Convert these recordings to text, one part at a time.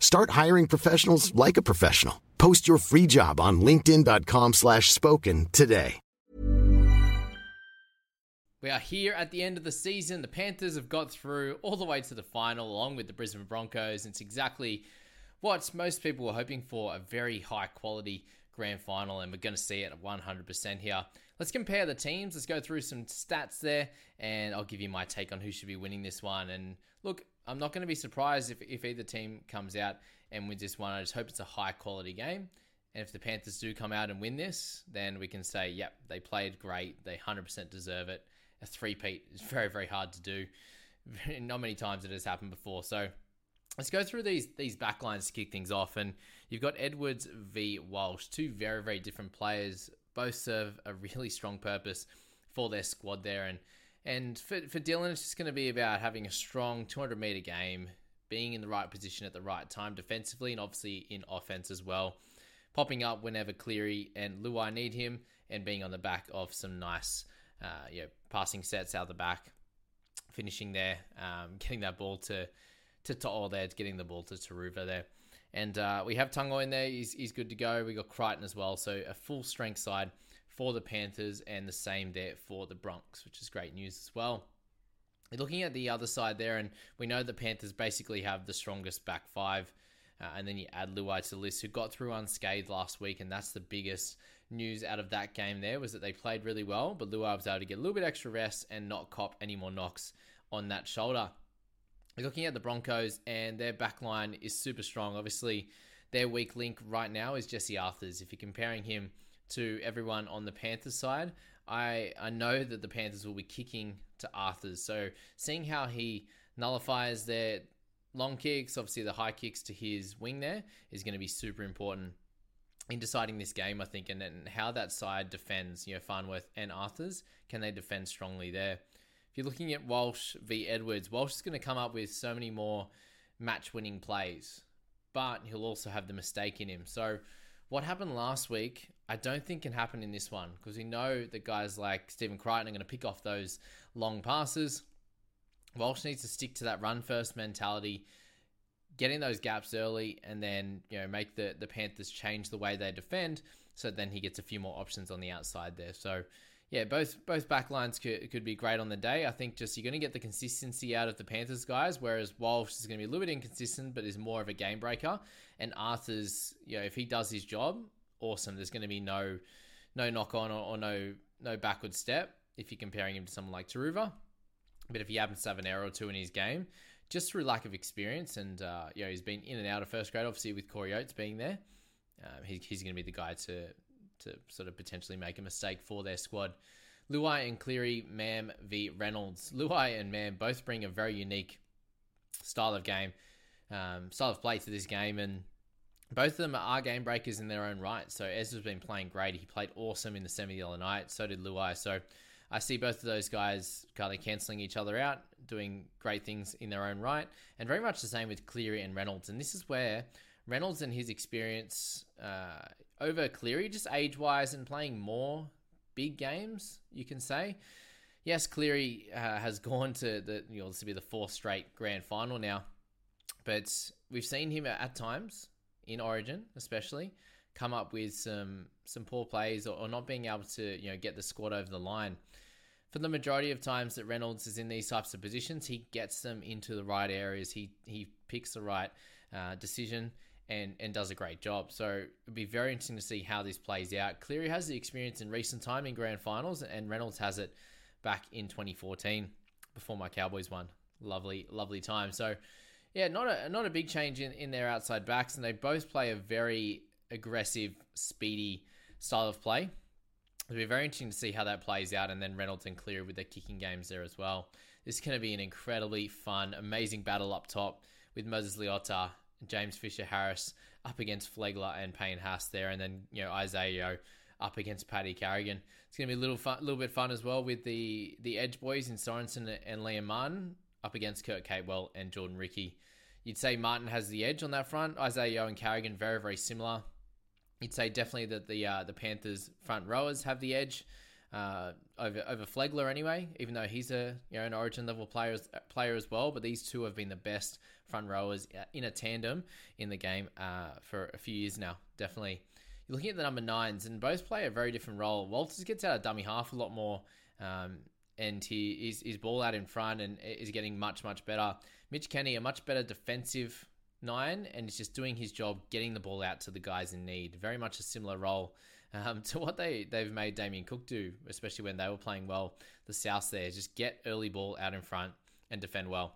Start hiring professionals like a professional. Post your free job on linkedin.com slash spoken today. We are here at the end of the season. The Panthers have got through all the way to the final along with the Brisbane Broncos. It's exactly what most people were hoping for a very high quality grand final, and we're going to see it at 100% here. Let's compare the teams. Let's go through some stats there, and I'll give you my take on who should be winning this one. And look, I'm not going to be surprised if, if either team comes out and wins this one. I just hope it's a high quality game. And if the Panthers do come out and win this, then we can say, yep, they played great. They 100% deserve it. A three-peat is very, very hard to do. Not many times it has happened before. So let's go through these these backlines to kick things off. And you've got Edwards v Walsh, two very, very different players. Both serve a really strong purpose for their squad there. And and for, for Dylan, it's just going to be about having a strong 200 meter game, being in the right position at the right time defensively, and obviously in offense as well. Popping up whenever Cleary and Luai need him, and being on the back of some nice, uh, you know, passing sets out the back, finishing there, um, getting that ball to to To'o there, getting the ball to Turuva there. And uh, we have Tago in there. He's, he's good to go. We got Crichton as well. So a full strength side for the Panthers and the same there for the Broncs, which is great news as well. Looking at the other side there, and we know the Panthers basically have the strongest back five. Uh, and then you add Luai to the list, who got through unscathed last week, and that's the biggest news out of that game. There was that they played really well, but Luai was able to get a little bit extra rest and not cop any more knocks on that shoulder. Looking at the Broncos, and their back line is super strong. Obviously, their weak link right now is Jesse Arthars. If you're comparing him to everyone on the Panthers side, I I know that the Panthers will be kicking to Arthars. So seeing how he nullifies their long kicks, obviously the high kicks to his wing there is going to be super important in deciding this game, I think, and, and how that side defends, you know, Farnworth and Arthars. Can they defend strongly there? If you're looking at Walsh v. Edwards, Walsh is going to come up with so many more match winning plays, but he'll also have the mistake in him. So, what happened last week, I don't think can happen in this one because we know that guys like Stephen Crichton are going to pick off those long passes. Walsh needs to stick to that run first mentality, getting those gaps early, and then you know make the the Panthers change the way they defend. So then he gets a few more options on the outside there. So yeah, both both backlines could, could be great on the day. I think just you're going to get the consistency out of the Panthers guys, whereas Walsh is going to be a little bit inconsistent, but is more of a game breaker. And Arthars, you know, if he does his job, awesome. There's going to be no no knock on or, or no no backward step if you're comparing him to someone like Turuva. But if he happens to have an error or two in his game, just through lack of experience, and uh, you know he's been in and out of first grade, obviously with Corey Oates being there, um, he, he's going to be the guy to to sort of potentially make a mistake for their squad. Luai and Cleary, Mam v Reynolds. Luai and Mam both bring a very unique style of game, um, style of play to this game, and both of them are game breakers in their own right. So Ezra's been playing great. He played awesome in the semi the other night. So did Luai. So I see both of those guys kind of cancelling each other out, doing great things in their own right, and very much the same with Cleary and Reynolds. And this is where Reynolds and his experience uh, over Cleary, just age wise and playing more big games, you can say. Yes, Cleary uh, has gone to the you know this will be the fourth straight grand final now, but we've seen him at times in Origin, especially come up with some some poor plays or, or not being able to you know get the squad over the line. For the majority of times that Reynolds is in these types of positions, he gets them into the right areas. He he picks the right uh, decision and and does a great job. So it'd be very interesting to see how this plays out. Cleary has the experience in recent time in grand finals, and Reynolds has it back in 2014 before my Cowboys won. Lovely, lovely time. So yeah, not a not a big change in, in their outside backs, and they both play a very aggressive, speedy style of play. It'll be very interesting to see how that plays out, and then Reynolds and Cleary with their kicking games there as well. This is going to be an incredibly fun, amazing battle up top with Moses Leota James Fisher Harris up against Flegler and Payne Haas there, and then you know Isaah up against Paddy Carrigan. It's going to be a little fun, little bit fun as well with the the Edge boys in Sorensen and Liam Martin up against Kurt Capewell and Jordan Riki. You'd say Martin has the edge on that front. Isaah and Carrigan very very similar. You'd say definitely that the uh, the Panthers front rowers have the edge uh, over over Flegler anyway, even though he's a you know an Origin level player player as well. But these two have been the best front rowers uh, in a tandem in the game uh, for a few years now. Definitely, you're looking at the number nines, and both play a very different role. Walters gets out of dummy half a lot more, um, and he is his ball out in front and is getting much much better. Mitch Kenny, a much better defensive nine, and is just doing his job, getting the ball out to the guys in need. Very much a similar role um, to what they, they've made Damien Cook do, especially when they were playing well. The South there, just get early ball out in front and defend well.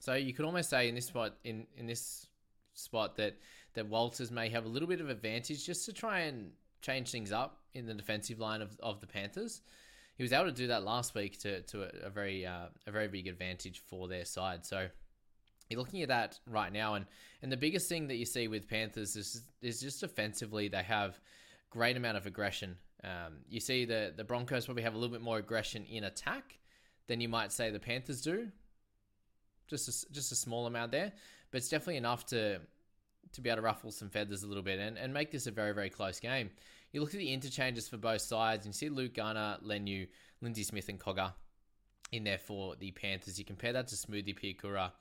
So you could almost say in this spot, in, in this spot, that that Walters may have a little bit of advantage just to try and change things up in the defensive line of, of the Panthers. He was able to do that last week to, to a, a very uh, a very big advantage for their side. So you're looking at that right now, and and the biggest thing that you see with Panthers is is just offensively they have great amount of aggression. Um, you see the the Broncos probably have a little bit more aggression in attack than you might say the Panthers do. Just a, just a small amount there, but it's definitely enough to to be able to ruffle some feathers a little bit and, and make this a very very close game. You look at the interchanges for both sides, and you see Luke Garner, Leniu, Lindsay Smith, and Cogger in there for the Panthers. You compare that to Smoothy Piakura,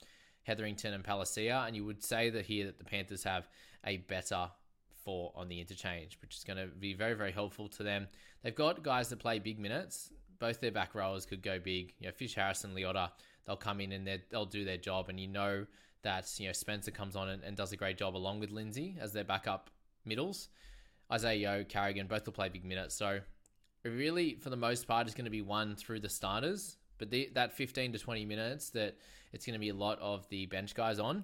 Hetherington, and Palasia, and you would say that here that the Panthers have a better for on the interchange, which is going to be very, very helpful to them. They've got guys that play big minutes. Both their back rowers could go big. You know, Fish Harris and Leota, they'll come in and they'll do their job. And you know that, you know, Spencer comes on and, and does a great job along with Lindsay as their backup middles. Isaah Yeo, Carrigan, both will play big minutes. So really, for the most part, is going to be one through the starters. But the, that 15 to 20 minutes that it's going to be a lot of the bench guys on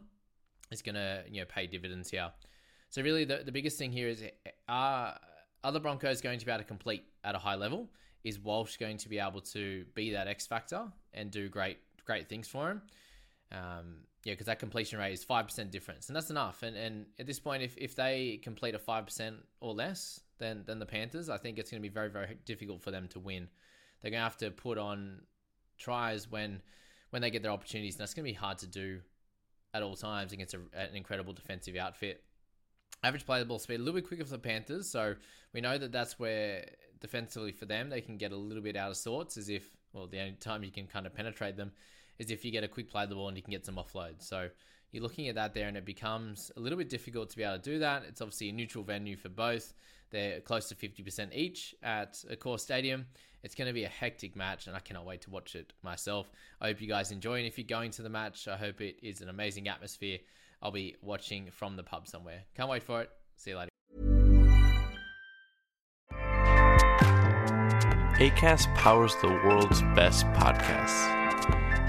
is going to, you know, pay dividends here. So really, the, the biggest thing here is are the Broncos going to be able to complete at a high level? Is Walsh going to be able to be that X factor and do great great things for him? Um, yeah, because that completion rate is five percent difference, and that's enough. And and at this point, if if they complete a five percent or less than than the Panthers, I think it's going to be very very difficult for them to win. They're going to have to put on tries when when they get their opportunities, and that's going to be hard to do at all times against a, an incredible defensive outfit. Average play the ball speed a little bit quicker for the Panthers, so we know that that's where defensively for them they can get a little bit out of sorts. As if, well, the only time you can kind of penetrate them is if you get a quick play of the ball and you can get some offload. So you're looking at that there, and it becomes a little bit difficult to be able to do that. It's obviously a neutral venue for both. They're close to 50% each at Accor Stadium. It's going to be a hectic match, and I cannot wait to watch it myself. I hope you guys enjoy, and if you're going to the match, I hope it is an amazing atmosphere. I'll be watching from the pub somewhere. Can't wait for it. See you later. ACAST powers the world's best podcasts.